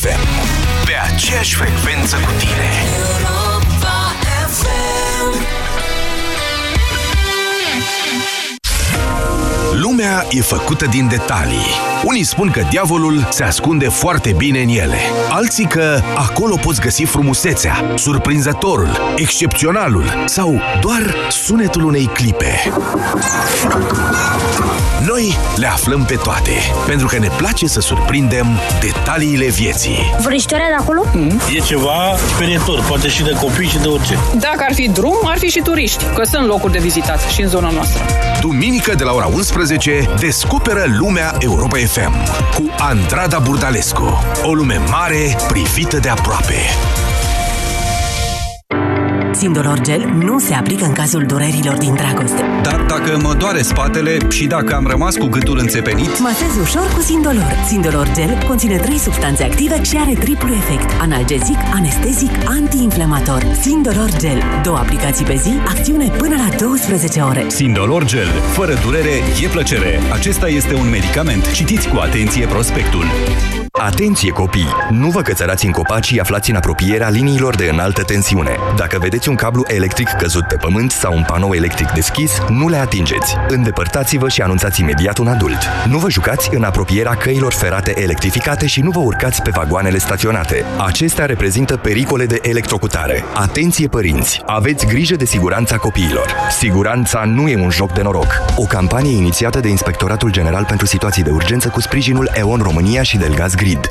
FM. Pe aceeași frecvență cu tine. Lumea e făcută din detalii. Unii spun că diavolul se ascunde foarte bine în ele. Alții că acolo poți găsi frumusețea, surprinzătorul, excepționalul sau doar sunetul unei clipe. Noi le aflăm pe toate, pentru că ne place să surprindem detaliile vieții. Vrăjitoarea de acolo? E ceva sperietor, poate și de copii și de orice. Dacă ar fi drum, ar fi și turiști, că sunt locuri de vizitat și în zona noastră. Duminică de la ora 11, descoperă lumea Europa FM cu Andrada Burdalescu. O lume mare privită de aproape. Sindolor Gel nu se aplică în cazul durerilor din dragoste. Dar dacă mă doare spatele și dacă am rămas cu gâtul înțepenit... Masez ușor cu Sindolor. Sindolor Gel conține 3 substanțe active și are triplu efect. Analgezic, anestezic, antiinflamator. Sindolor Gel. Două aplicații pe zi, acțiune până la 12 ore. Sindolor Gel. Fără durere, e plăcere. Acesta este un medicament. Citiți cu atenție prospectul. Atenție copii! Nu vă cățărați în copaci și aflați în apropierea liniilor de înaltă tensiune. Dacă vedeți un cablu electric căzut pe pământ sau un panou electric deschis, nu le atingeți. Îndepărtați-vă și anunțați imediat un adult. Nu vă jucați în apropierea căilor ferate electrificate și nu vă urcați pe vagoanele staționate. Acestea reprezintă pericole de electrocutare. Atenție părinți! Aveți grijă de siguranța copiilor. Siguranța nu e un joc de noroc. O campanie inițiată de Inspectoratul General pentru Situații de Urgență cu sprijinul EON România și Delgaz Grid.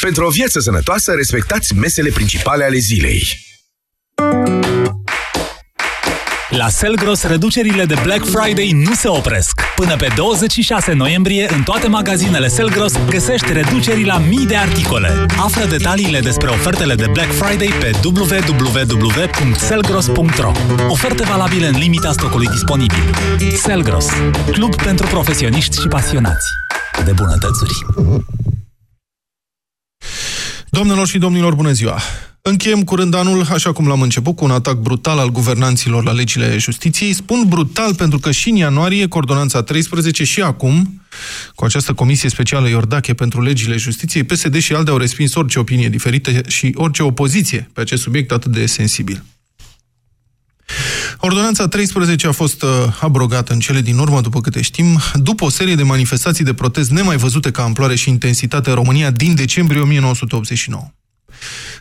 Pentru o viață sănătoasă, respectați mesele principale ale zilei. La Selgros, reducerile de Black Friday nu se opresc. Până pe 26 noiembrie, în toate magazinele Selgros, găsești reduceri la mii de articole. Află detaliile despre ofertele de Black Friday pe www.selgros.ro Oferte valabile în limita stocului disponibil. Selgros, club pentru profesioniști și pasionați de bunătățuri. Doamnelor și domnilor, bună ziua! Încheiem curând anul, așa cum l-am început, cu un atac brutal al guvernanților la legile justiției. Spun brutal pentru că și în ianuarie, coordonanța 13 și acum, cu această comisie specială Iordache pentru legile justiției, PSD și ALDE au respins orice opinie diferită și orice opoziție pe acest subiect atât de sensibil. Ordonanța 13 a fost uh, abrogată în cele din urmă, după câte știm, după o serie de manifestații de protest nemai văzute ca amploare și intensitate în România din decembrie 1989.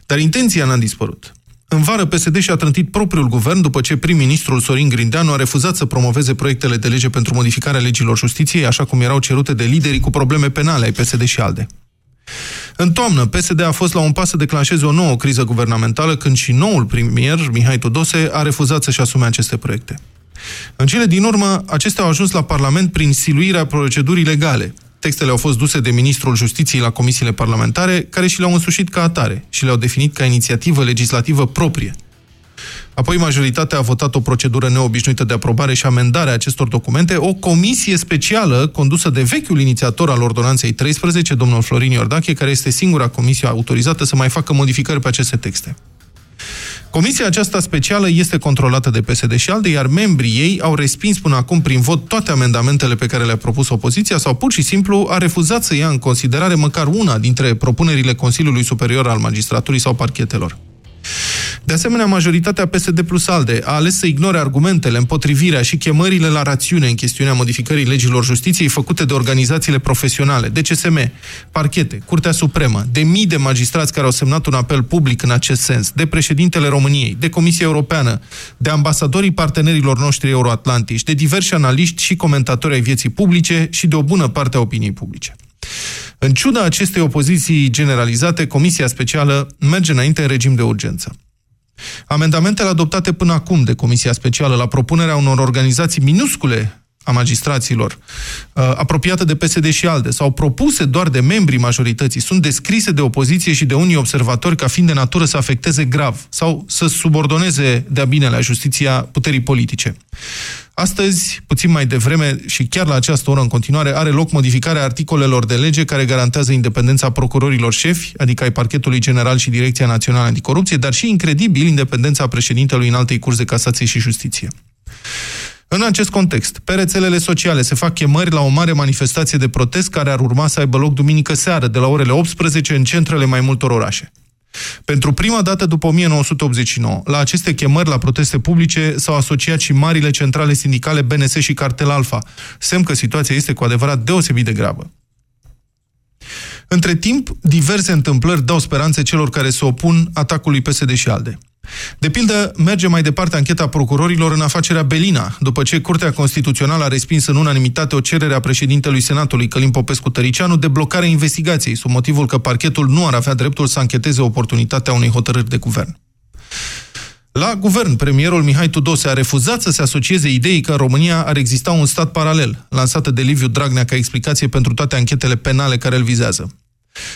Dar intenția n-a dispărut. În vară, PSD și-a trântit propriul guvern după ce prim-ministrul Sorin Grindeanu a refuzat să promoveze proiectele de lege pentru modificarea legilor justiției, așa cum erau cerute de liderii cu probleme penale ai PSD și ALDE. În toamnă, PSD a fost la un pas să declanșeze o nouă criză guvernamentală când și noul premier, Mihai Tudose, a refuzat să-și asume aceste proiecte. În cele din urmă, acestea au ajuns la Parlament prin siluirea procedurii legale. Textele au fost duse de Ministrul Justiției la comisiile parlamentare, care și le-au însușit ca atare și le-au definit ca inițiativă legislativă proprie. Apoi majoritatea a votat o procedură neobișnuită de aprobare și amendare a acestor documente, o comisie specială condusă de vechiul inițiator al ordonanței 13, domnul Florin Iordache, care este singura comisie autorizată să mai facă modificări pe aceste texte. Comisia aceasta specială este controlată de PSD și ALDE, iar membrii ei au respins până acum prin vot toate amendamentele pe care le-a propus opoziția sau pur și simplu a refuzat să ia în considerare măcar una dintre propunerile Consiliului Superior al Magistraturii sau parchetelor. De asemenea, majoritatea PSD plus ALDE a ales să ignore argumentele, împotrivirea și chemările la rațiune în chestiunea modificării legilor justiției făcute de organizațiile profesionale, de CSM, parchete, Curtea Supremă, de mii de magistrați care au semnat un apel public în acest sens, de președintele României, de Comisia Europeană, de ambasadorii partenerilor noștri euroatlantici, de diversi analiști și comentatori ai vieții publice și de o bună parte a opiniei publice. În ciuda acestei opoziții generalizate, Comisia Specială merge înainte în regim de urgență. Amendamentele adoptate până acum de Comisia Specială la propunerea unor organizații minuscule a magistraților, uh, apropiată de PSD și ALDE, sau propuse doar de membrii majorității, sunt descrise de opoziție și de unii observatori ca fiind de natură să afecteze grav sau să subordoneze de-a bine la justiția puterii politice. Astăzi, puțin mai devreme și chiar la această oră în continuare, are loc modificarea articolelor de lege care garantează independența procurorilor șefi, adică ai parchetului general și Direcția Națională Anticorupție, dar și incredibil independența președintelui în altei curs de casație și justiție. În acest context, pe rețelele sociale se fac chemări la o mare manifestație de protest care ar urma să aibă loc duminică seară, de la orele 18, în centrele mai multor orașe. Pentru prima dată după 1989, la aceste chemări la proteste publice s-au asociat și marile centrale sindicale BNS și Cartel Alfa, semn că situația este cu adevărat deosebit de gravă. Între timp, diverse întâmplări dau speranțe celor care se opun atacului PSD și ALDE. De pildă, merge mai departe ancheta procurorilor în afacerea Belina, după ce Curtea Constituțională a respins în unanimitate o cerere a președintelui Senatului, Călim Popescu Tăricianu, de blocarea investigației, sub motivul că parchetul nu ar avea dreptul să ancheteze oportunitatea unei hotărâri de guvern. La guvern, premierul Mihai Tudose a refuzat să se asocieze ideii că în România ar exista un stat paralel, lansată de Liviu Dragnea ca explicație pentru toate anchetele penale care îl vizează.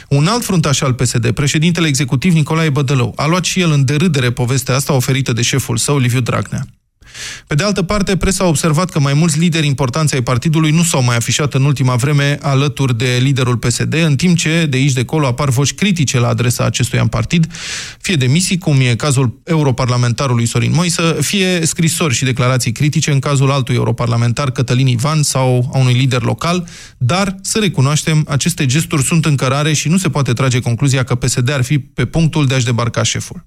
Un alt fruntaș al PSD, președintele executiv Nicolae Bădălău, a luat și el în derâdere povestea asta oferită de șeful său, Liviu Dragnea. Pe de altă parte, presa a observat că mai mulți lideri importanți ai partidului nu s-au mai afișat în ultima vreme alături de liderul PSD, în timp ce de aici de acolo apar voci critice la adresa acestui în partid, fie demisii, cum e cazul europarlamentarului Sorin Moisă, fie scrisori și declarații critice în cazul altui europarlamentar, Cătălin Ivan, sau a unui lider local, dar, să recunoaștem, aceste gesturi sunt în cărare și nu se poate trage concluzia că PSD ar fi pe punctul de a-și debarca șeful.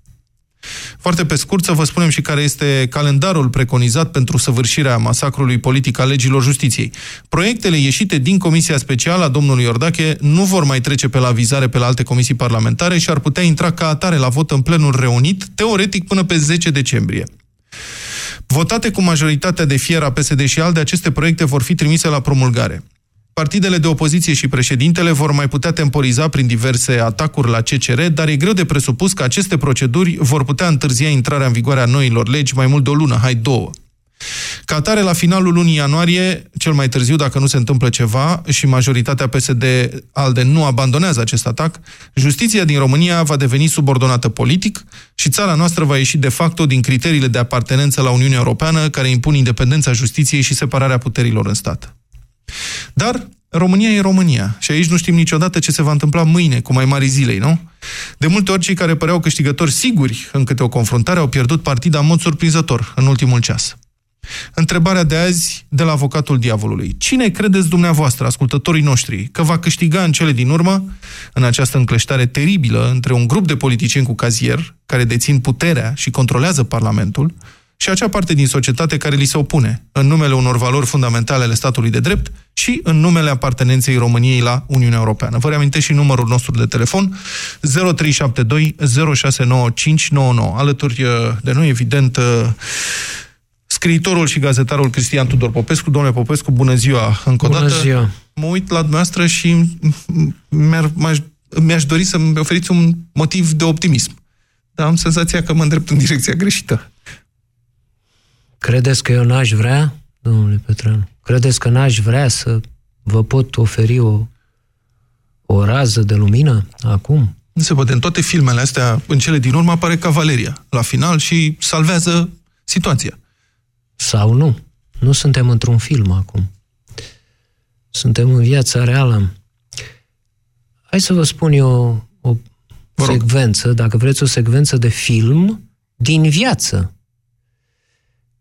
Foarte pe scurt să vă spunem și care este calendarul preconizat pentru săvârșirea masacrului politic al legilor justiției. Proiectele ieșite din Comisia Specială a domnului Iordache nu vor mai trece pe la vizare pe la alte comisii parlamentare și ar putea intra ca atare la vot în plenul reunit, teoretic până pe 10 decembrie. Votate cu majoritatea de fier a PSD și ALDE, aceste proiecte vor fi trimise la promulgare. Partidele de opoziție și președintele vor mai putea temporiza prin diverse atacuri la CCR, dar e greu de presupus că aceste proceduri vor putea întârzia intrarea în vigoare a noilor legi mai mult de o lună, hai două. Ca atare, la finalul lunii ianuarie, cel mai târziu, dacă nu se întâmplă ceva și majoritatea PSD-ALDE nu abandonează acest atac, justiția din România va deveni subordonată politic și țara noastră va ieși de facto din criteriile de apartenență la Uniunea Europeană care impun independența justiției și separarea puterilor în stat. Dar România e România și aici nu știm niciodată ce se va întâmpla mâine cu mai mari zilei, nu? De multe ori cei care păreau câștigători siguri în câte o confruntare au pierdut partida în mod surprinzător în ultimul ceas. Întrebarea de azi de la avocatul diavolului. Cine credeți dumneavoastră, ascultătorii noștri, că va câștiga în cele din urmă, în această încleștare teribilă între un grup de politicieni cu cazier, care dețin puterea și controlează Parlamentul, și acea parte din societate care li se opune, în numele unor valori fundamentale ale statului de drept și în numele apartenenței României la Uniunea Europeană. Vă reamintesc și numărul nostru de telefon 0372 069599. Alături uh, de noi, evident, uh, scriitorul și gazetarul Cristian Tudor Popescu. Domnule Popescu, bună ziua încă o bună dată. Ziua. Mă uit la dumneavoastră și mi-aș, mi-aș dori să-mi oferiți un motiv de optimism. Dar am senzația că mă îndrept în direcția greșită. Credeți că eu n-aș vrea, domnule Petreanu? Credeți că n-aș vrea să vă pot oferi o, o rază de lumină acum? Nu se poate. În toate filmele astea, în cele din urmă, apare cavaleria la final și salvează situația. Sau nu. Nu suntem într-un film acum. Suntem în viața reală. Hai să vă spun eu o secvență, dacă vreți o secvență de film din viață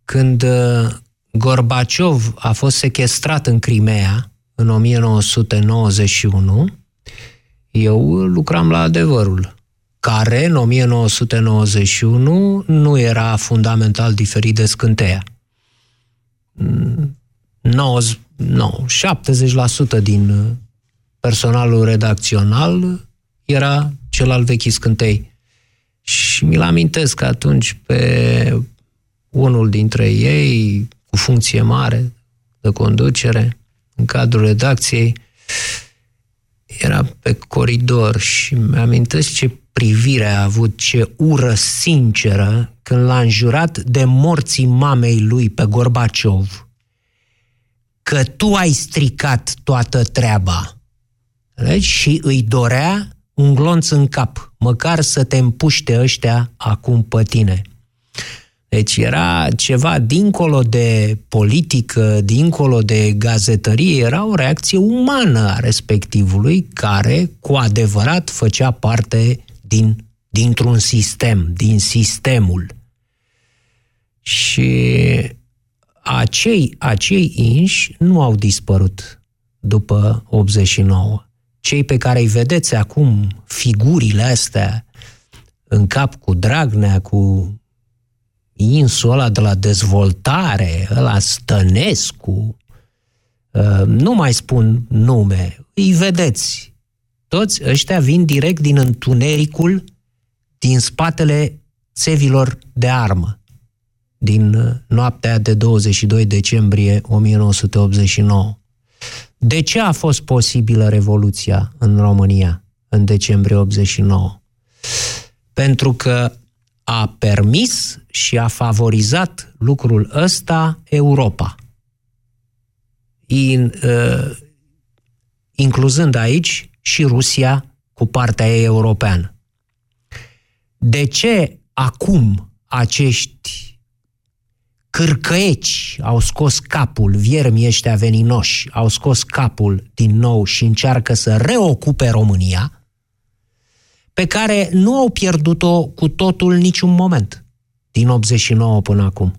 când uh, Gorbaciov a fost sequestrat în Crimea în 1991, eu lucram la adevărul, care în 1991 nu era fundamental diferit de scânteia. 90, no, 70% din uh, personalul redacțional era cel al vechii scântei. Și mi-l amintesc atunci pe unul dintre ei cu funcție mare de conducere în cadrul redacției era pe coridor și mi-amintesc ce privire a avut, ce ură sinceră când l-a înjurat de morții mamei lui pe Gorbaciov. că tu ai stricat toată treaba. Deci, și îi dorea un glonț în cap, măcar să te împuște ăștia acum pe tine. Deci era ceva dincolo de politică, dincolo de gazetărie, era o reacție umană a respectivului care cu adevărat făcea parte din, dintr-un sistem, din sistemul. Și acei, acei inși nu au dispărut după 89. Cei pe care îi vedeți acum, figurile astea, în cap cu Dragnea, cu insul ăla de la dezvoltare, ăla Stănescu, uh, nu mai spun nume, îi vedeți. Toți ăștia vin direct din întunericul din spatele țevilor de armă din uh, noaptea de 22 decembrie 1989. De ce a fost posibilă Revoluția în România în decembrie 89? Pentru că a permis și a favorizat lucrul ăsta Europa. In, uh, incluzând aici și Rusia cu partea ei europeană. De ce acum acești cârcăieci au scos capul, viermii ăștia veninoși, au scos capul din nou și încearcă să reocupe România – pe care nu au pierdut-o cu totul niciun moment din 89 până acum.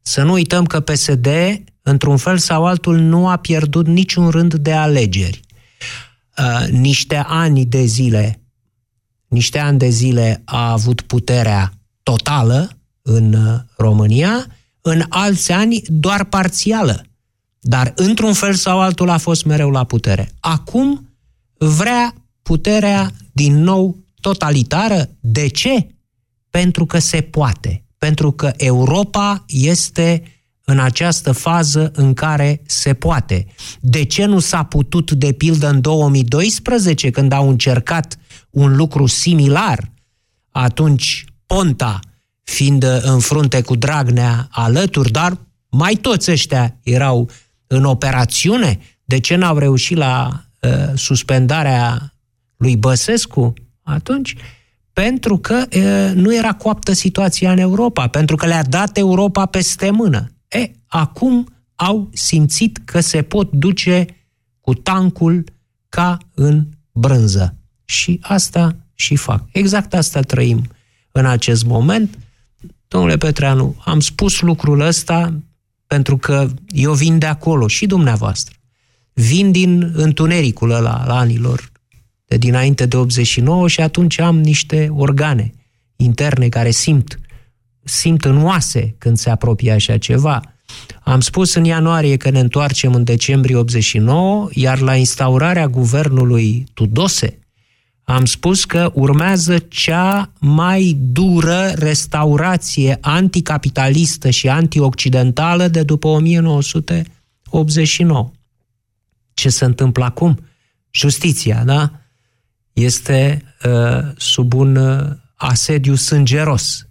Să nu uităm că PSD, într-un fel sau altul, nu a pierdut niciun rând de alegeri. Uh, niște ani de zile, niște ani de zile a avut puterea totală în uh, România, în alți ani doar parțială. Dar într-un fel sau altul a fost mereu la putere. Acum vrea puterea din nou totalitară. De ce? Pentru că se poate. Pentru că Europa este în această fază în care se poate. De ce nu s-a putut, de pildă, în 2012, când au încercat un lucru similar? Atunci Ponta, fiind în frunte cu Dragnea alături, dar mai toți ăștia erau în operațiune. De ce n-au reușit la uh, suspendarea lui Băsescu atunci, pentru că e, nu era coaptă situația în Europa, pentru că le-a dat Europa peste mână. E, acum au simțit că se pot duce cu tancul ca în brânză. Și asta și fac. Exact asta trăim în acest moment. Domnule Petreanu, am spus lucrul ăsta pentru că eu vin de acolo și dumneavoastră. Vin din întunericul ăla al anilor de dinainte de 89 și atunci am niște organe interne care simt, simt în oase când se apropie așa ceva. Am spus în ianuarie că ne întoarcem în decembrie 89, iar la instaurarea guvernului Tudose, am spus că urmează cea mai dură restaurație anticapitalistă și antioccidentală de după 1989. Ce se întâmplă acum? Justiția, da? Este uh, sub un uh, asediu sângeros.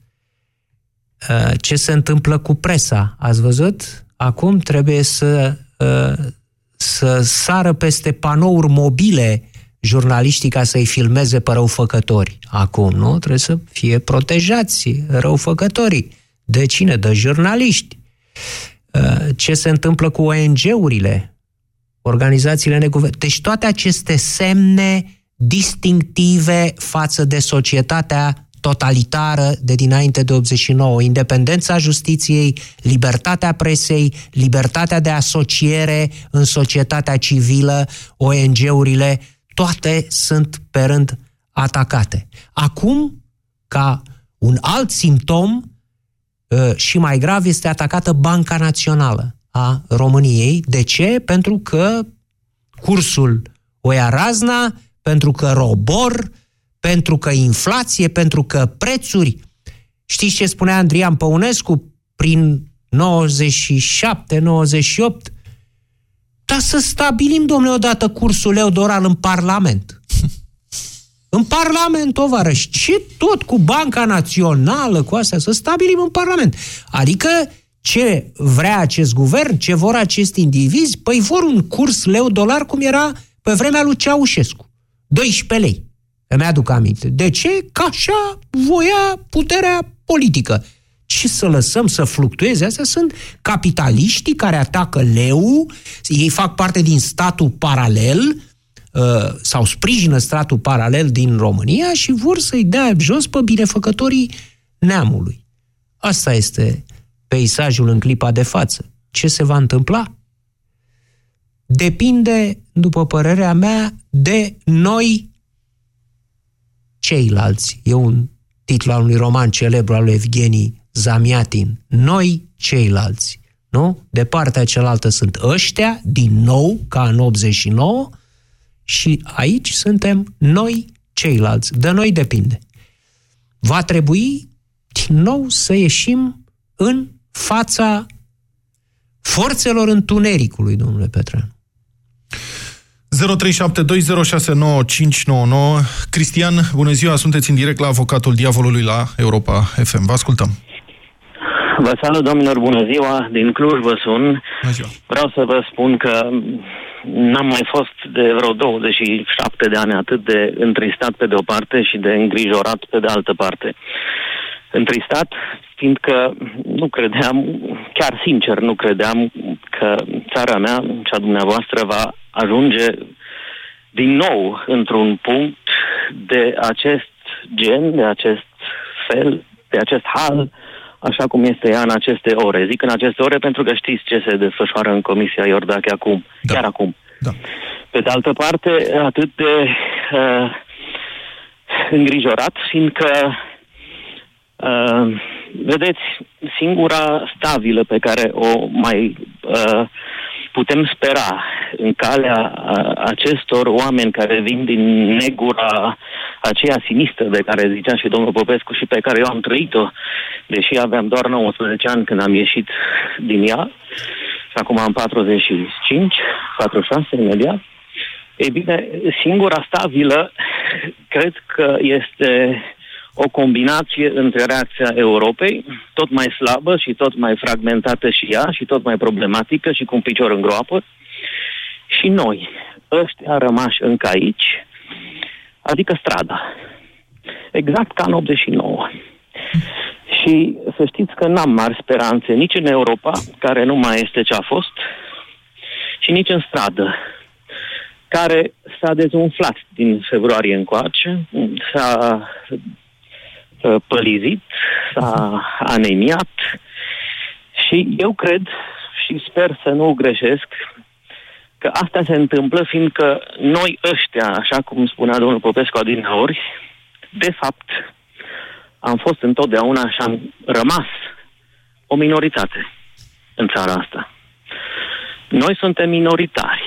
Uh, ce se întâmplă cu presa? Ați văzut? Acum trebuie să, uh, să sară peste panouri mobile jurnaliștii ca să-i filmeze pe răufăcători. Acum, nu? Trebuie să fie protejați răufăcătorii. De cine? De jurnaliști. Uh, ce se întâmplă cu ONG-urile? Organizațiile neguvernamentate. Deci toate aceste semne distinctive față de societatea totalitară de dinainte de 89, independența justiției, libertatea presei, libertatea de asociere în societatea civilă, ONG-urile, toate sunt pe rând atacate. Acum, ca un alt simptom ă, și mai grav, este atacată Banca Națională a României. De ce? Pentru că cursul Oia Razna pentru că robor, pentru că inflație, pentru că prețuri. Știți ce spunea Andrian Păunescu prin 97-98? Dar să stabilim, domnule, odată cursul euro în Parlament. în Parlament, tovarăși. Ce tot cu Banca Națională, cu astea, să stabilim în Parlament. Adică Ce vrea acest guvern? Ce vor acești indivizi? Păi vor un curs leu-dolar cum era pe vremea lui Ceaușescu. 12 lei. Îmi aduc aminte. De ce? Ca așa voia puterea politică. Ce să lăsăm să fluctueze? Astea sunt capitaliștii care atacă leu, ei fac parte din statul paralel, uh, sau sprijină statul paralel din România și vor să-i dea jos pe binefăcătorii neamului. Asta este peisajul în clipa de față. Ce se va întâmpla? Depinde, după părerea mea, de noi ceilalți. E un titlu al unui roman celebru al lui Evgeni Zamiatin. Noi ceilalți. Nu? De partea cealaltă sunt ăștia, din nou, ca în 89, și aici suntem noi ceilalți. De noi depinde. Va trebui din nou să ieșim în fața forțelor întunericului, domnule Petreanu. 0372069599 Cristian, bună ziua, sunteți în direct la avocatul diavolului la Europa FM. Vă ascultăm. Vă salut, domnilor, bună ziua, din Cluj vă sun. Bună ziua. Vreau să vă spun că n-am mai fost de vreo 27 de ani atât de întristat pe de o parte și de îngrijorat pe de altă parte. Întristat, fiindcă nu credeam, chiar sincer, nu credeam că țara mea, cea dumneavoastră, va ajunge din nou într-un punct de acest gen, de acest fel, de acest hal, așa cum este ea în aceste ore. Zic în aceste ore pentru că știți ce se desfășoară în Comisia Iordache acum, da. chiar acum. Da. Pe de altă parte, atât de uh, îngrijorat, fiindcă uh, vedeți, singura stabilă pe care o mai uh, putem spera în calea acestor oameni care vin din negura aceea sinistră de care zicea și domnul Popescu și pe care eu am trăit-o, deși aveam doar 19 ani când am ieșit din ea și acum am 45, 46 imediat. Ei bine, singura stabilă cred că este o combinație între reacția Europei, tot mai slabă și tot mai fragmentată și ea, și tot mai problematică și cu un picior în groapă, și noi, ăștia rămași încă aici, adică strada. Exact ca în 89. Și să știți că n-am mari speranțe nici în Europa, care nu mai este ce a fost, și nici în stradă, care s-a dezumflat din februarie încoace, s-a Uh, pălizit, s-a anemiat și eu cred și sper să nu greșesc că asta se întâmplă fiindcă noi ăștia, așa cum spunea domnul Popescu adineori, de fapt am fost întotdeauna și am rămas o minoritate în țara asta. Noi suntem minoritari.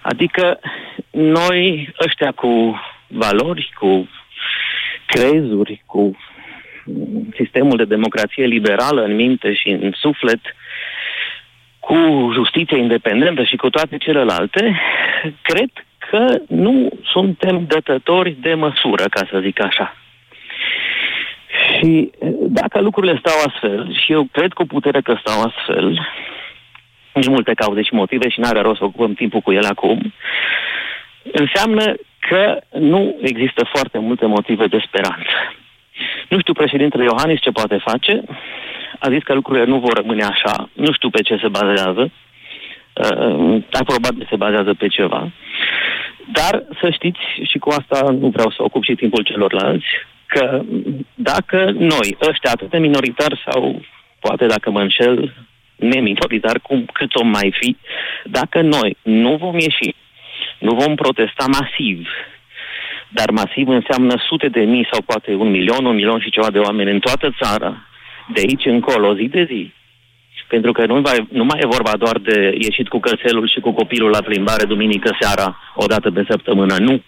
Adică noi ăștia cu valori, cu crezuri, cu sistemul de democrație liberală în minte și în suflet, cu justiție independentă și cu toate celelalte, cred că nu suntem dătători de măsură, ca să zic așa. Și dacă lucrurile stau astfel, și eu cred cu putere că stau astfel, nici multe cauze și motive și n-are rost să ocupăm timpul cu ele acum, înseamnă că nu există foarte multe motive de speranță. Nu știu președintele Iohannis ce poate face. A zis că lucrurile nu vor rămâne așa. Nu știu pe ce se bazează. Uh, dar probabil se bazează pe ceva. Dar să știți, și cu asta nu vreau să ocup și timpul celorlalți, că dacă noi, ăștia atât de minoritari sau poate dacă mă înșel, neminoritar, cum cât o mai fi, dacă noi nu vom ieși nu vom protesta masiv, dar masiv înseamnă sute de mii sau poate un milion, un milion și ceva de oameni în toată țara, de aici încolo, zi de zi. Pentru că nu, va, nu mai e vorba doar de ieșit cu cățelul și cu copilul la plimbare duminică seara, o dată pe săptămână. Nu.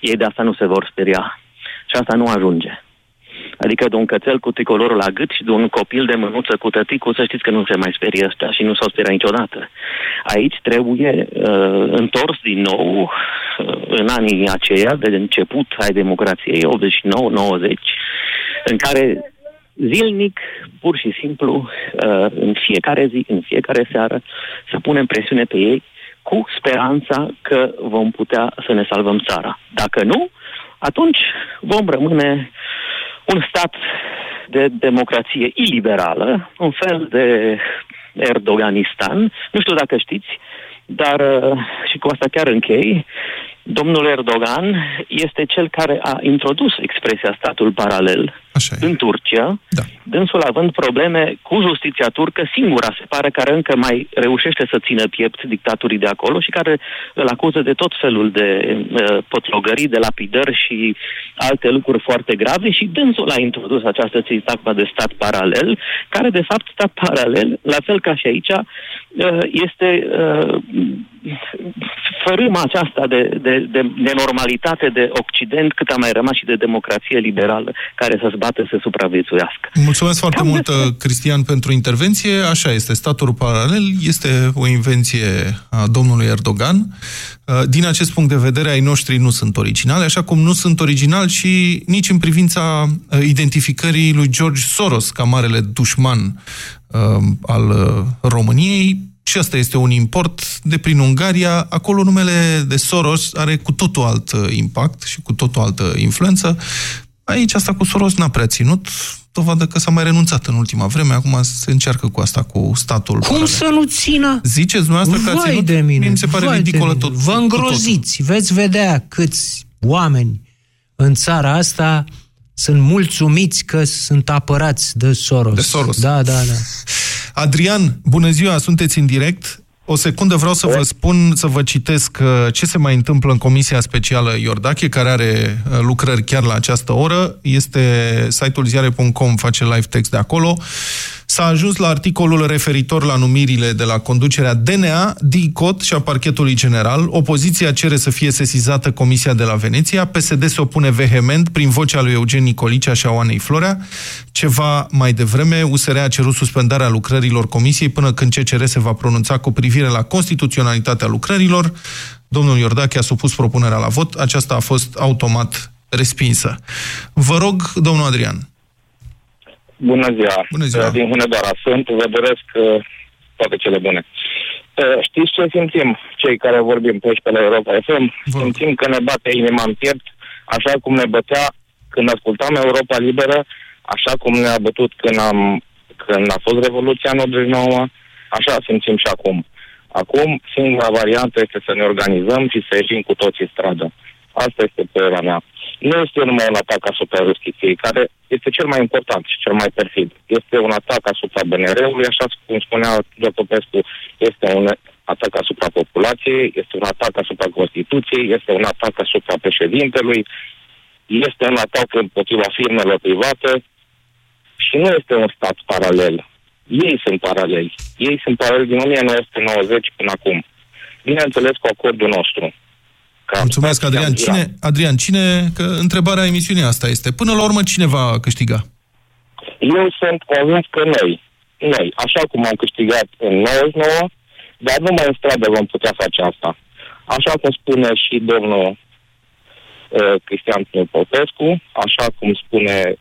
Ei de asta nu se vor speria. Și asta nu ajunge. Adică de un cățel cu tricolorul la gât și de un copil de mânuță cu tăticul, să știți că nu se mai sperie ăsta și nu s-au speriat niciodată. Aici trebuie uh, întors din nou uh, în anii aceia de început ai democrației, 89-90, în care zilnic, pur și simplu, uh, în fiecare zi, în fiecare seară, să punem presiune pe ei cu speranța că vom putea să ne salvăm țara. Dacă nu, atunci vom rămâne un stat de democrație iliberală, un fel de Erdoganistan. Nu știu dacă știți, dar uh, și cu asta chiar închei, domnul Erdogan este cel care a introdus expresia statul paralel Așa în Turcia, da. dânsul având probleme cu justiția turcă, singura se pare care încă mai reușește să țină piept dictaturii de acolo și care îl acuză de tot felul de uh, potlogării, de lapidări și alte lucruri foarte grave și dânsul a introdus această țitacmă de stat paralel, care de fapt stat paralel, la fel ca și aici, uh, este uh, fărâma aceasta de, de, de, de normalitate de Occident, cât a mai rămas și de democrație liberală care să-ți bată să supraviețuiască. Mulțumesc foarte Cam mult, despre... Cristian, pentru intervenție. Așa este, statul paralel este o invenție a domnului Erdogan. Uh, din acest punct de vedere, ai noștri nu sunt originali, așa cum nu sunt originali și nici în privința uh, identificării lui George Soros ca marele dușman uh, al României, și asta este un import de prin Ungaria. Acolo numele de Soros are cu totul alt impact și cu totul altă influență. Aici asta cu Soros n-a prea ținut, dovadă că s-a mai renunțat în ultima vreme, acum se încearcă cu asta, cu statul. Cum paralel. să nu țină? Ziceți dumneavoastră că a ținut? de mine, mi se pare ridicolă tot. Vă îngroziți, veți vedea câți oameni în țara asta sunt mulțumiți că sunt apărați de Soros. De Soros. Da, da, da. Adrian, bună ziua, sunteți în direct. O secundă vreau să vă spun, să vă citesc uh, ce se mai întâmplă în Comisia Specială Iordache, care are uh, lucrări chiar la această oră. Este site-ul ziare.com, face live text de acolo. S-a ajuns la articolul referitor la numirile de la conducerea DNA, DICOT și a parchetului general. Opoziția cere să fie sesizată Comisia de la Veneția. PSD se opune vehement prin vocea lui Eugen Nicolicea și a Oanei Florea. Ceva mai devreme, USR a cerut suspendarea lucrărilor Comisiei până când CCR se va pronunța cu privire la constituționalitatea lucrărilor. Domnul Iordache a supus propunerea la vot. Aceasta a fost automat respinsă. Vă rog, domnul Adrian. Bună ziua! Bună ziua! Din Hunedoara sunt, vă doresc uh, toate cele bune. Uh, știți ce simțim, cei care vorbim pe pe la Europa FM? Vă. Simțim că ne bate inima în piept, așa cum ne bătea când ascultam Europa Liberă, așa cum ne-a bătut când, am, când a fost Revoluția în 89, așa simțim și acum. Acum, singura variantă este să ne organizăm și să ieșim cu toții stradă. Asta este părerea mea nu este numai un atac asupra justiției, care este cel mai important și cel mai perfid. Este un atac asupra BNR-ului, așa cum spunea dr. Pescu, este un atac asupra populației, este un atac asupra Constituției, este un atac asupra președintelui, este un atac împotriva firmelor private și nu este un stat paralel. Ei sunt paraleli. Ei sunt paraleli din 1990 până acum. Bineînțeles cu acordul nostru. Ca Mulțumesc, Adrian. Cine, Adrian, cine, că întrebarea emisiunii asta este, până la urmă, cine va câștiga? Eu sunt convins că noi, noi, așa cum am câștigat în 99, dar numai în stradă vom putea face asta. Așa cum spune și domnul uh, Cristian Popescu, așa cum spune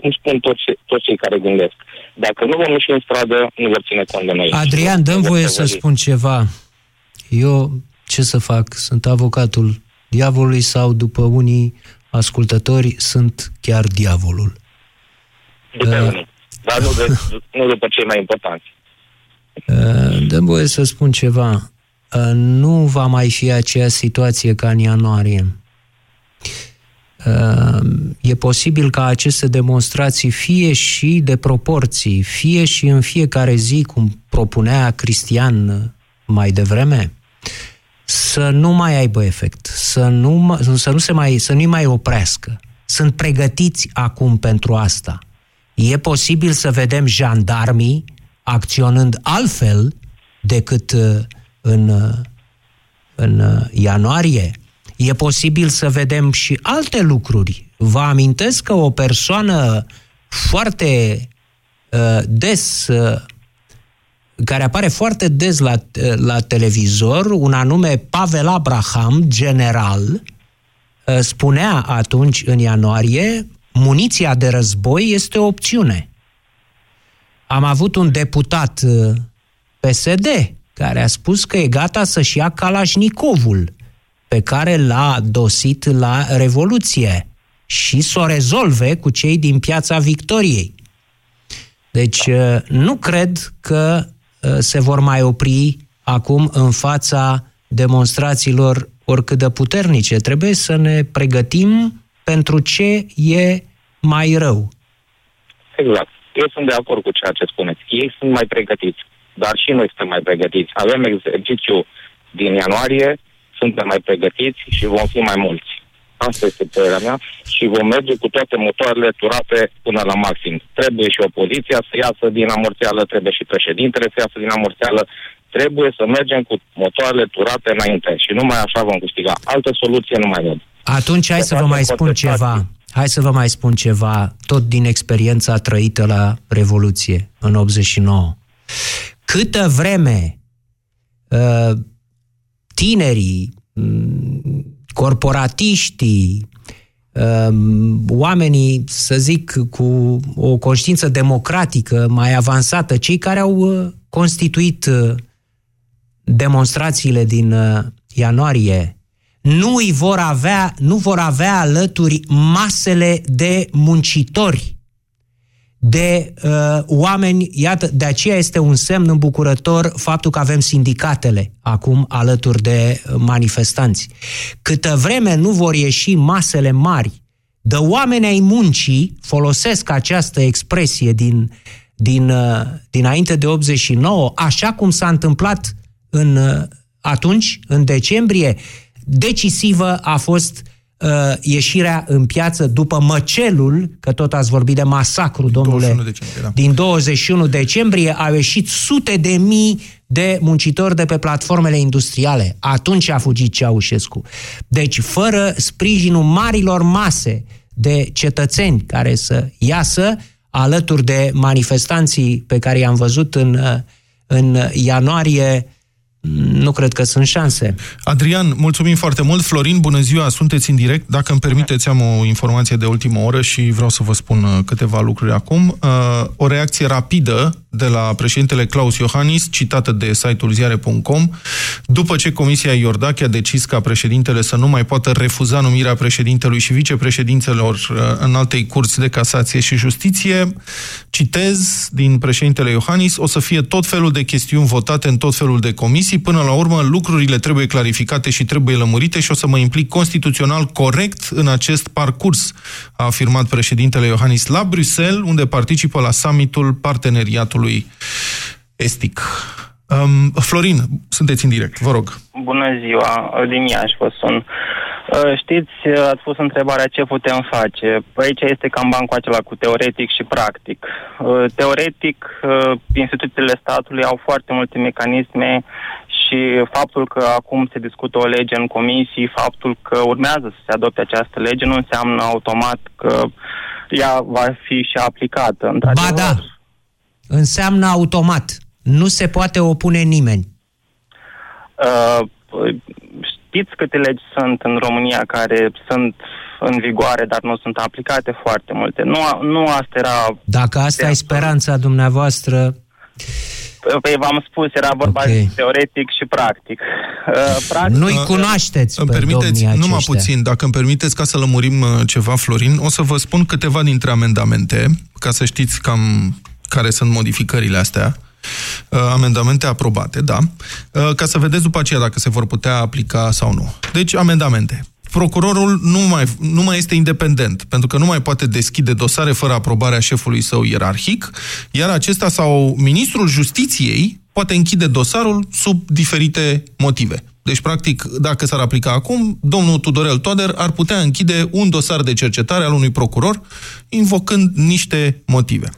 cum spun toți, toți cei care gândesc. Dacă nu vom ieși în stradă, nu vor ține cont de noi. Adrian, dăm voie să spun ceva. Eu ce să fac? Sunt avocatul diavolului sau, după unii ascultători, sunt chiar diavolul? uh, dar nu, de, nu după cei mai importanți. Uh, dăm voie să spun ceva. Uh, nu va mai fi aceeași situație ca în ianuarie. Uh, e posibil ca aceste demonstrații, fie și de proporții, fie și în fiecare zi, cum propunea Cristian mai devreme, să nu mai aibă efect, să nu, să nu, se mai, să nu mai oprească. Sunt pregătiți acum pentru asta. E posibil să vedem jandarmii acționând altfel decât uh, în, uh, în uh, ianuarie. E posibil să vedem și alte lucruri. Vă amintesc că o persoană foarte uh, des uh, care apare foarte des la, la televizor, un anume Pavel Abraham, general, ă, spunea atunci, în ianuarie, muniția de război este o opțiune. am avut un deputat uh, PSD care a spus că e gata să-și ia Kalashnikovul pe care l-a dosit la Revoluție și să o rezolve cu cei din piața Victoriei. Deci uh, nu cred că uh, se vor mai opri acum în fața demonstrațiilor oricât de puternice. Trebuie să ne pregătim pentru ce e mai rău. Exact. Eu sunt de acord cu ceea ce spuneți. Ei sunt mai pregătiți, dar și noi suntem mai pregătiți. Avem exercițiu din ianuarie, suntem mai pregătiți și vom fi mai mulți. Asta este părerea mea și vom merge cu toate motoarele turate până la maxim. Trebuie și opoziția să iasă din amorțeală, trebuie și președintele să iasă din amorțeală, trebuie să mergem cu motoarele turate înainte și numai așa vom câștiga. Altă soluție nu mai văd. Atunci hai să vă mai spun ceva. Hai să vă mai spun ceva, tot din experiența trăită la Revoluție, în 89. Câtă vreme uh, tinerii, mm, corporatiștii, um, oamenii, să zic, cu o conștiință democratică mai avansată, cei care au uh, constituit uh, demonstrațiile din ianuarie nu îi vor avea, nu vor avea alături masele de muncitori, de uh, oameni, iată, de aceea este un semn îmbucurător faptul că avem sindicatele acum alături de manifestanți. Câtă vreme nu vor ieși masele mari de oameni ai muncii, folosesc această expresie din, din, uh, dinainte de 89, așa cum s-a întâmplat în, uh, atunci, în decembrie, decisivă a fost uh, ieșirea în piață după măcelul, că tot ați vorbit de masacru, domnule, 21 decembrie, da. din 21 decembrie, au ieșit sute de mii de muncitori de pe platformele industriale. Atunci a fugit Ceaușescu. Deci, fără sprijinul marilor mase de cetățeni care să iasă, alături de manifestanții pe care i-am văzut în, uh, în ianuarie nu cred că sunt șanse. Adrian, mulțumim foarte mult. Florin, bună ziua, sunteți în direct. Dacă îmi permiteți, am o informație de ultimă oră și vreau să vă spun uh, câteva lucruri acum. Uh, o reacție rapidă de la președintele Claus Iohannis, citată de site-ul ziare.com, după ce Comisia Iordache a decis ca președintele să nu mai poată refuza numirea președintelui și vicepreședințelor uh, în altei curți de casație și justiție, citez din președintele Iohannis, o să fie tot felul de chestiuni votate în tot felul de comisii, până la urmă lucrurile trebuie clarificate și trebuie lămurite și o să mă implic constituțional corect în acest parcurs, a afirmat președintele Iohannis la Bruxelles, unde participă la summitul parteneriatului estic. Um, Florin, sunteți în direct, vă rog. Bună ziua, din Iași vă sun. Uh, știți, uh, ați pus întrebarea ce putem face. Păi aici este cam bancul acela cu teoretic și practic. Uh, teoretic, instituțiile statului au foarte multe mecanisme și faptul că acum se discută o lege în comisii, faptul că urmează să se adopte această lege, nu înseamnă automat că ea va fi și aplicată. Ba da, înseamnă automat. Nu se poate opune nimeni. Uh, știți câte legi sunt în România care sunt în vigoare, dar nu sunt aplicate foarte multe. Nu, nu asta era... Dacă asta e speranța dumneavoastră... Păi v-am spus, era vorba okay. de teoretic și practic. Uh, practic Nu-i uh, cunoașteți îmi pe permiteți, numai puțin, dacă îmi permiteți ca să lămurim uh, ceva, Florin, o să vă spun câteva dintre amendamente, ca să știți cam care sunt modificările astea. Uh, amendamente aprobate, da, uh, ca să vedeți după aceea dacă se vor putea aplica sau nu. Deci, amendamente. Procurorul nu mai, nu mai este independent, pentru că nu mai poate deschide dosare fără aprobarea șefului său ierarhic, iar acesta sau ministrul justiției poate închide dosarul sub diferite motive. Deci, practic, dacă s-ar aplica acum, domnul Tudorel Toder ar putea închide un dosar de cercetare al unui procuror, invocând niște motive.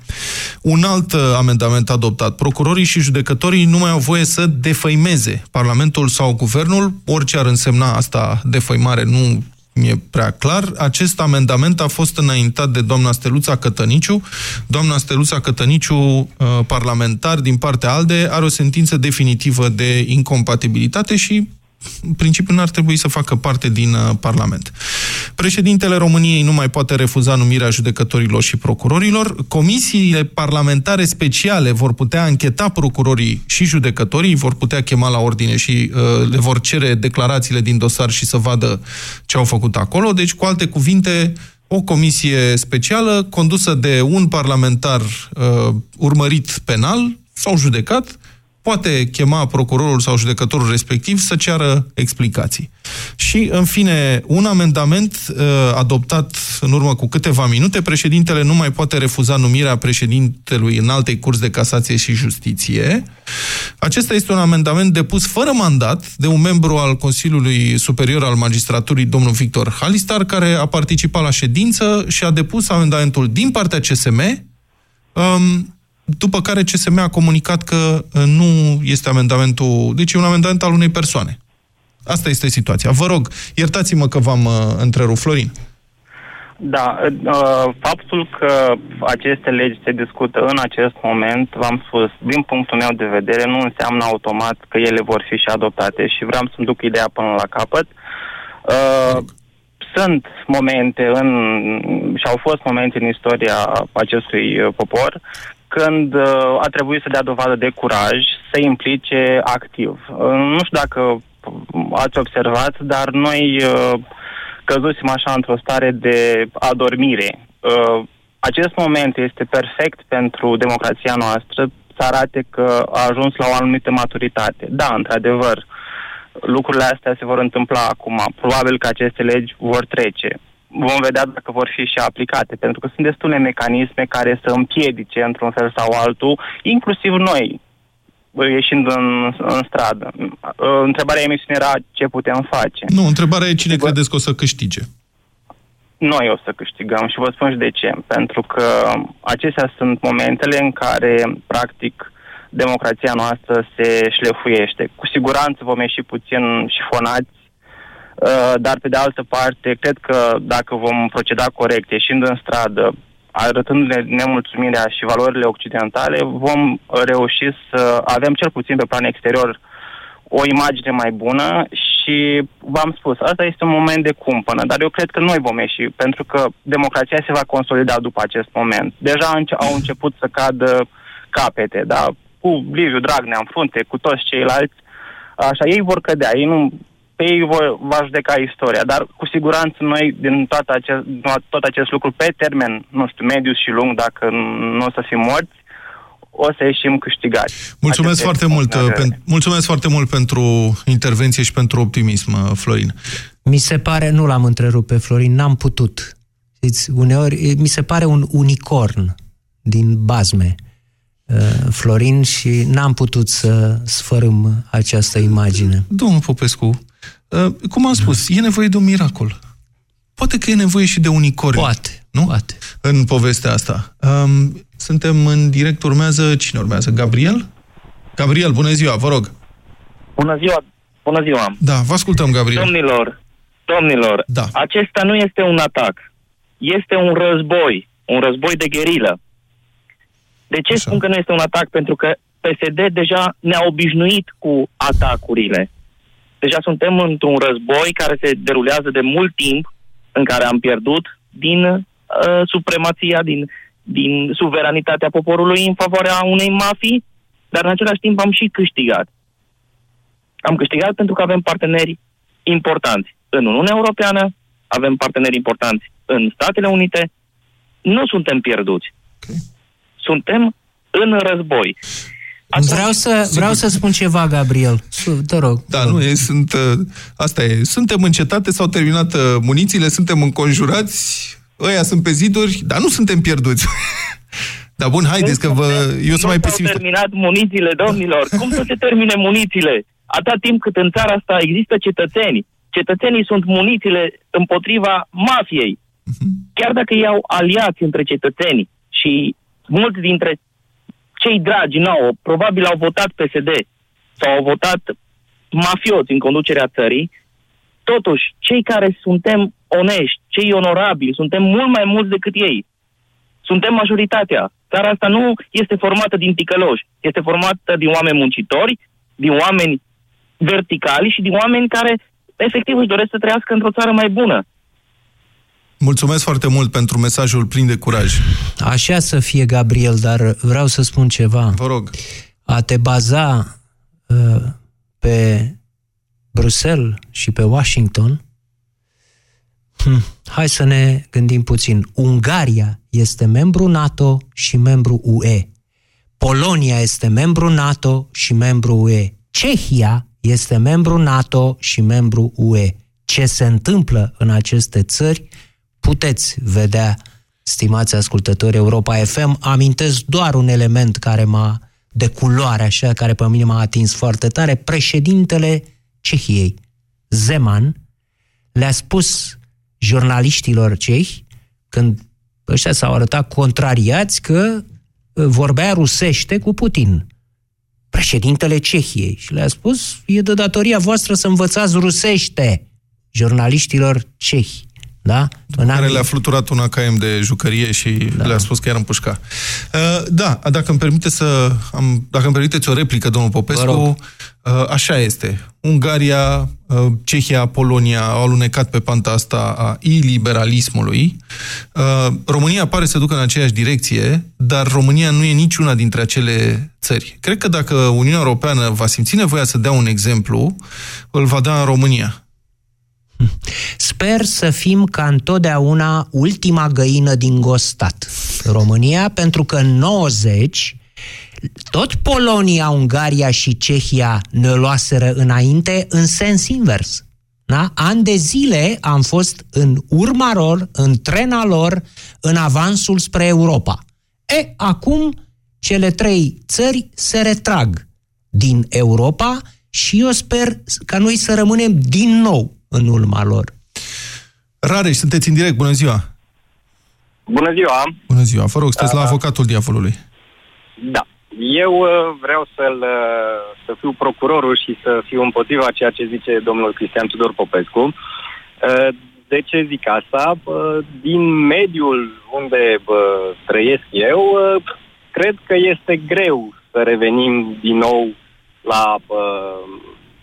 Un alt uh, amendament adoptat. Procurorii și judecătorii nu mai au voie să defăimeze Parlamentul sau Guvernul, orice ar însemna asta defăimare, nu mi-e prea clar. Acest amendament a fost înaintat de doamna Steluța Cătăniciu. Doamna Steluța Cătăniciu, uh, parlamentar din partea ALDE, are o sentință definitivă de incompatibilitate și în principiu n-ar trebui să facă parte din uh, Parlament. Președintele României nu mai poate refuza numirea judecătorilor și procurorilor. Comisiile parlamentare speciale vor putea încheta procurorii și judecătorii, vor putea chema la ordine și uh, le vor cere declarațiile din dosar și să vadă ce au făcut acolo. Deci, cu alte cuvinte, o comisie specială condusă de un parlamentar uh, urmărit penal sau judecat poate chema procurorul sau judecătorul respectiv să ceară explicații. Și, în fine, un amendament uh, adoptat în urmă cu câteva minute, președintele nu mai poate refuza numirea președintelui în altei curs de casație și justiție. Acesta este un amendament depus fără mandat de un membru al Consiliului Superior al Magistraturii, domnul Victor Halistar, care a participat la ședință și a depus amendamentul din partea CSM, um, după care CSM a comunicat că uh, nu este amendamentul, deci e un amendament al unei persoane. Asta este situația. Vă rog, iertați-mă că v-am uh, întrerupt, Florin. Da, uh, faptul că aceste legi se discută în acest moment, v-am spus, din punctul meu de vedere, nu înseamnă automat că ele vor fi și adoptate și vreau să-mi duc ideea până la capăt. Uh, sunt momente în, și au fost momente în istoria acestui popor când uh, a trebuit să dea dovadă de curaj, să implice activ. Uh, nu știu dacă ați observat, dar noi uh, căzusem așa într-o stare de adormire. Uh, acest moment este perfect pentru democrația noastră să arate că a ajuns la o anumită maturitate. Da, într-adevăr, lucrurile astea se vor întâmpla acum. Probabil că aceste legi vor trece vom vedea dacă vor fi și aplicate, pentru că sunt destule mecanisme care să împiedice într-un fel sau altul, inclusiv noi, ieșind în, în stradă. Întrebarea emisiunii era ce putem face. Nu, întrebarea e cine credeți că o să câștige? Noi o să câștigăm și vă spun și de ce. Pentru că acestea sunt momentele în care, practic, democrația noastră se șlefuiește. Cu siguranță vom ieși puțin șifonați Uh, dar pe de altă parte, cred că dacă vom proceda corect, ieșind în stradă, arătându-ne nemulțumirea și valorile occidentale, vom reuși să avem cel puțin pe plan exterior o imagine mai bună și v-am spus, asta este un moment de cumpănă, dar eu cred că noi vom ieși, pentru că democrația se va consolida după acest moment. Deja au început să cadă capete, da? Cu Liviu Dragnea în frunte, cu toți ceilalți, așa, ei vor cădea, ei nu, pe ei va judeca istoria, dar cu siguranță noi, din tot acest, tot acest lucru, pe termen, nu știu, mediu și lung, dacă nu o să fim morți, o să ieșim câștigați. Mulțumesc foarte, mult, uh, pen, mulțumesc foarte mult pentru intervenție și pentru optimism, uh, Florin. Mi se pare, nu l-am întrerupt pe Florin, n-am putut. Știți, uneori mi se pare un unicorn din bazme. Uh, Florin și n-am putut să sfărâm această imagine. Domnul Popescu, Uh, cum am spus, e nevoie de un miracol. Poate că e nevoie și de unicorni. Poate, nu? Poate. În povestea asta. Um, suntem în direct, urmează, cine urmează? Gabriel? Gabriel, bună ziua, vă rog. Bună ziua, bună ziua. Da, vă ascultăm, Gabriel. Domnilor, domnilor, da. acesta nu este un atac. Este un război, un război de gherilă. De ce Așa. spun că nu este un atac? Pentru că PSD deja ne-a obișnuit cu atacurile. Deja suntem într-un război care se derulează de mult timp, în care am pierdut din uh, supremația, din, din suveranitatea poporului în favoarea unei mafii, dar în același timp am și câștigat. Am câștigat pentru că avem parteneri importanți în Uniunea Europeană, avem parteneri importanți în Statele Unite, nu suntem pierduți. Okay. Suntem în război. Vreau să, vreau să spun ceva, Gabriel. Te rog. Da, nu, e, sunt, uh, asta e. Suntem încetate, s-au terminat uh, munițiile, suntem înconjurați, ăia sunt pe ziduri, dar nu suntem pierduți. Dar bun, haideți că vă... Eu sunt mai pesimist. Nu terminat munițiile, domnilor. Cum să se termine munițiile? Atât timp cât în țara asta există cetățeni. Cetățenii sunt munițiile împotriva mafiei. Mhm. Chiar dacă ei au aliați între cetățeni și mulți dintre cei dragi nouă probabil au votat PSD sau au votat mafioți în conducerea țării, totuși, cei care suntem onești, cei onorabili, suntem mult mai mulți decât ei. Suntem majoritatea. Țara asta nu este formată din ticăloși, este formată din oameni muncitori, din oameni verticali și din oameni care efectiv își doresc să trăiască într-o țară mai bună. Mulțumesc foarte mult pentru mesajul plin de curaj. Așa să fie, Gabriel, dar vreau să spun ceva. Vă rog. A te baza uh, pe Bruxelles și pe Washington, hm, hai să ne gândim puțin. Ungaria este membru NATO și membru UE. Polonia este membru NATO și membru UE. Cehia este membru NATO și membru UE. Ce se întâmplă în aceste țări puteți vedea, stimați ascultători Europa FM. Amintesc doar un element care m-a de culoare, așa, care pe mine m-a atins foarte tare. Președintele Cehiei, Zeman, le-a spus jurnaliștilor cehi, când ăștia s-au arătat contrariați, că vorbea rusește cu Putin președintele Cehiei și le-a spus, e de datoria voastră să învățați rusește jurnaliștilor cehi. Da? În care anii... le-a fluturat un AKM de jucărie și da. le-a spus că era împușca. Uh, da, dacă îmi permite să am, dacă îmi permiteți o replică, domnul Popescu, uh, așa este. Ungaria, uh, Cehia, Polonia au alunecat pe panta asta a iliberalismului. Uh, România pare să ducă în aceeași direcție, dar România nu e niciuna dintre acele țări. Cred că dacă Uniunea Europeană va simți nevoia să dea un exemplu, îl va da în România. Sper să fim ca întotdeauna ultima găină din gostat. România, pentru că în 90 tot Polonia, Ungaria și Cehia ne luaseră înainte în sens invers. Da? An de zile am fost în urma lor, în trena lor, în avansul spre Europa. E, acum cele trei țări se retrag din Europa și eu sper ca noi să rămânem din nou în urma lor. Rareș, sunteți în direct, bună ziua! Bună ziua! Bună ziua, vă rog, sunteți uh, la avocatul diavolului. Da. Eu uh, vreau să-l, uh, să fiu procurorul și să fiu împotriva ceea ce zice domnul Cristian Tudor Popescu. Uh, de ce zic asta? Din mediul unde trăiesc eu, cred că este greu să revenim din nou la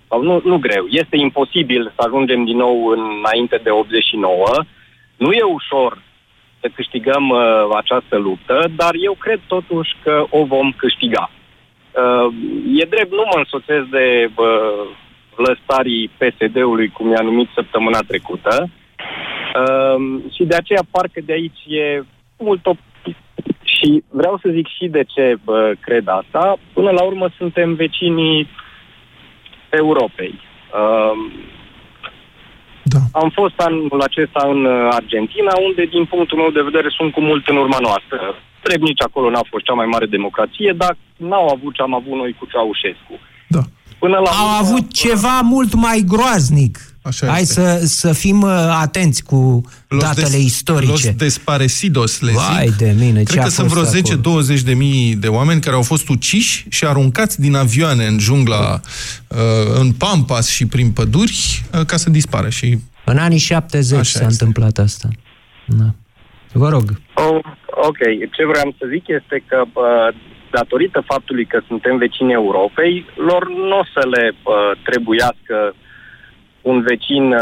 sau nu, nu greu, este imposibil să ajungem din nou înainte de 89. Nu e ușor să câștigăm uh, această luptă, dar eu cred totuși că o vom câștiga. Uh, e drept, nu mă însoțesc de uh, lăstarii PSD-ului, cum i-a numit săptămâna trecută, uh, și de aceea parcă de aici e mult optimist. Și vreau să zic și de ce uh, cred asta. Până la urmă suntem vecinii Europei. Uh, da. Am fost anul acesta în uh, Argentina, unde, din punctul meu de vedere, sunt cu mult în urma noastră. Treb nici acolo n-a fost cea mai mare democrație, dar n-au avut ce am avut noi cu Ceaușescu. Da. Până la Au avut ceva mult mai groaznic. Așa Hai să, să fim uh, atenți cu los datele des, istorice. Los desparecidos, le Vai zic. de mine, Cred că sunt vreo 10-20 de mii de oameni care au fost uciși și aruncați din avioane în jungla, uh, în Pampas și prin păduri, uh, ca să dispară. Și... În anii 70 Așa s-a este. întâmplat asta. Da. Vă rog. Oh, ok. Ce vreau să zic este că datorită faptului că suntem vecini Europei, lor nu o să le trebuiască un vecin uh,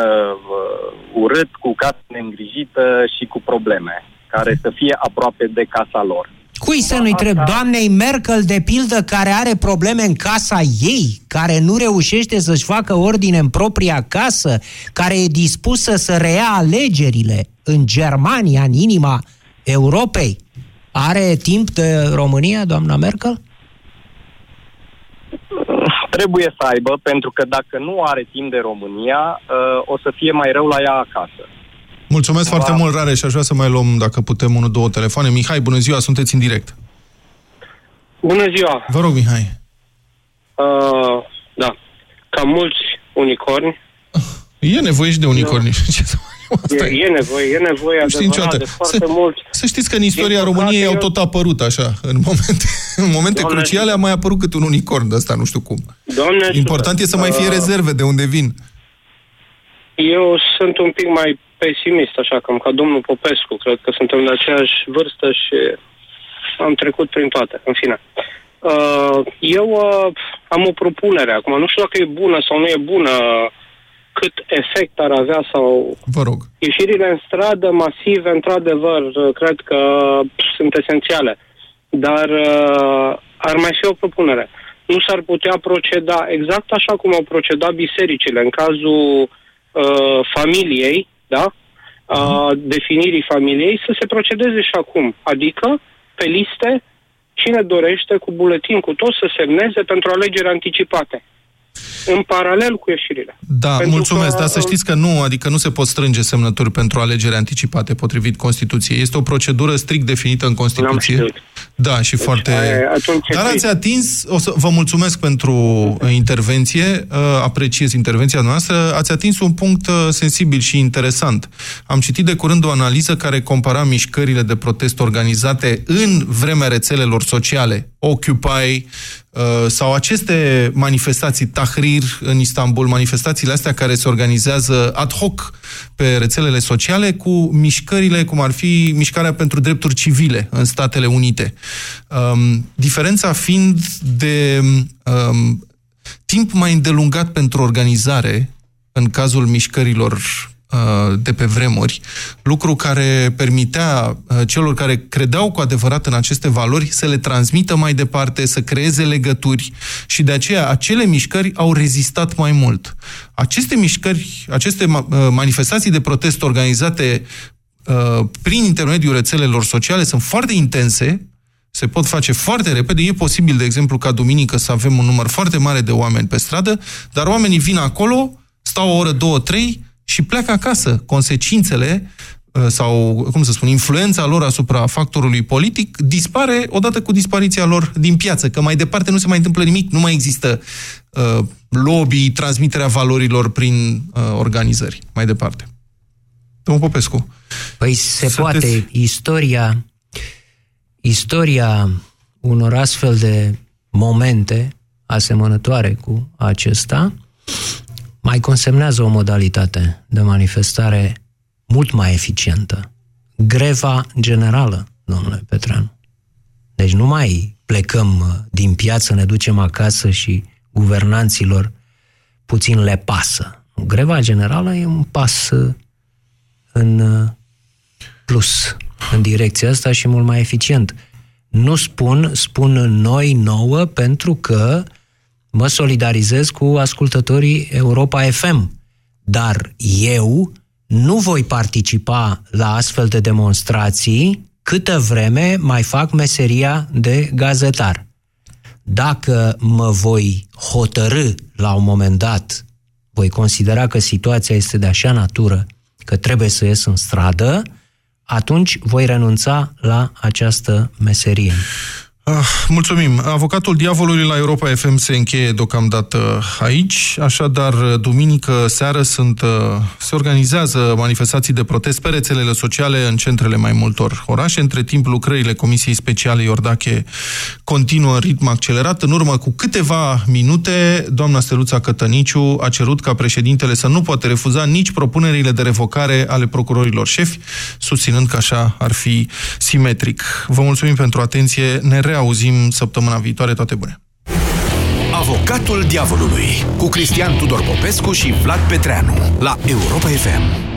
uh, urât, cu casă neîngrijită și cu probleme, care să fie aproape de casa lor. Cui să nu-i întreb? Doamnei Merkel, de pildă, care are probleme în casa ei, care nu reușește să-și facă ordine în propria casă, care e dispusă să rea alegerile în Germania, în inima Europei. Are timp de România, doamna Merkel? Trebuie să aibă, pentru că dacă nu are timp de România, uh, o să fie mai rău la ea acasă. Mulțumesc foarte mult, Rare, și aș vrea să mai luăm, dacă putem, unul, două telefoane. Mihai, bună ziua, sunteți în direct. Bună ziua! Vă rog, Mihai. Uh, da. Ca mulți unicorni. E nevoie și de unicorni. Ce să Asta e, e nevoie, e nevoie adevărat de foarte să, mult. Să știți că în istoria României eu... au tot apărut așa. În momente, în momente Doamne, cruciale a mai apărut cât un unicorn de ăsta, nu știu cum. Doamne Important e să mai fie rezerve de unde vin. Eu sunt un pic mai pesimist, așa, cam ca domnul Popescu. Cred că suntem de aceeași vârstă și am trecut prin toate, în fine. Uh, eu uh, am o propunere acum. Nu știu dacă e bună sau nu e bună cât efect ar avea sau... Vă rog. Ieșirile în stradă masive, într-adevăr, cred că sunt esențiale. Dar uh, ar mai fi o propunere. Nu s-ar putea proceda exact așa cum au procedat bisericile în cazul uh, familiei, da? Uh, definirii familiei, să se procedeze și acum. Adică, pe liste, cine dorește cu buletin, cu tot, să semneze pentru alegeri anticipate în paralel cu ieșirile. Da, pentru mulțumesc, că, dar să știți că nu, adică nu se pot strânge semnături pentru alegeri anticipate potrivit Constituției. Este o procedură strict definită în Constituție. Da, și deci, foarte... Dar ați atins, o să vă mulțumesc pentru uh, intervenție, uh, apreciez intervenția noastră, ați atins un punct uh, sensibil și interesant. Am citit de curând o analiză care compara mișcările de protest organizate în vremea rețelelor sociale, Occupy, sau aceste manifestații, Tahrir în Istanbul, manifestațiile astea care se organizează ad hoc pe rețelele sociale cu mișcările, cum ar fi mișcarea pentru drepturi civile în Statele Unite. Um, diferența fiind de um, timp mai îndelungat pentru organizare, în cazul mișcărilor uh, de pe vremuri, lucru care permitea uh, celor care credeau cu adevărat în aceste valori să le transmită mai departe, să creeze legături și de aceea acele mișcări au rezistat mai mult. Aceste mișcări, aceste uh, manifestații de protest organizate prin intermediul rețelelor sociale sunt foarte intense, se pot face foarte repede. E posibil, de exemplu, ca duminică să avem un număr foarte mare de oameni pe stradă, dar oamenii vin acolo, stau o oră, două, trei și pleacă acasă. Consecințele uh, sau, cum să spun, influența lor asupra factorului politic dispare odată cu dispariția lor din piață, că mai departe nu se mai întâmplă nimic, nu mai există uh, lobby, transmiterea valorilor prin uh, organizări, mai departe. Domnul Popescu. Păi se poate. Istoria istoria unor astfel de momente asemănătoare cu acesta mai consemnează o modalitate de manifestare mult mai eficientă. Greva generală, domnule Petreanu. Deci nu mai plecăm uh, din piață, ne ducem acasă și guvernanților puțin le pasă. Greva generală e un pas uh, în uh, plus în direcția asta și mult mai eficient. Nu spun, spun noi nouă pentru că mă solidarizez cu ascultătorii Europa FM. Dar eu nu voi participa la astfel de demonstrații câtă vreme mai fac meseria de gazetar. Dacă mă voi hotărâ la un moment dat, voi considera că situația este de așa natură că trebuie să ies în stradă, atunci voi renunța la această meserie. Ah, mulțumim. Avocatul diavolului la Europa FM se încheie deocamdată aici, așadar duminică seară sunt, uh, se organizează manifestații de protest pe rețelele sociale în centrele mai multor orașe. Între timp, lucrările Comisiei Speciale Iordache continuă în ritm accelerat. În urmă cu câteva minute, doamna Steluța Cătăniciu a cerut ca președintele să nu poate refuza nici propunerile de revocare ale procurorilor șefi, susținând că așa ar fi simetric. Vă mulțumim pentru atenție. Ne reauzim săptămâna viitoare. Toate bune! Avocatul Diavolului cu Cristian Tudor Popescu și Vlad Petreanu la Europa FM.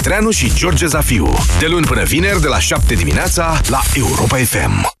Petreanu și George Zafiu. De luni până vineri, de la 7 dimineața, la Europa FM.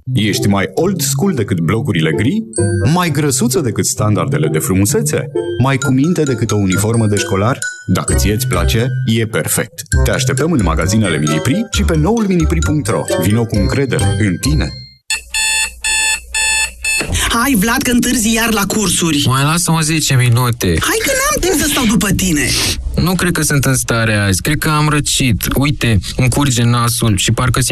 Ești mai old school decât blocurile gri? Mai grăsuță decât standardele de frumusețe? Mai cu minte decât o uniformă de școlar? Dacă ție îți place, e perfect. Te așteptăm în magazinele Minipri și pe noul minipri.ro. Vino cu încredere în tine. Hai, Vlad, că întârzi iar la cursuri. Mai lasă-mă 10 minute. Hai că n-am timp să stau după tine. Nu cred că sunt în stare azi. Cred că am răcit. Uite, îmi curge nasul și parcă simt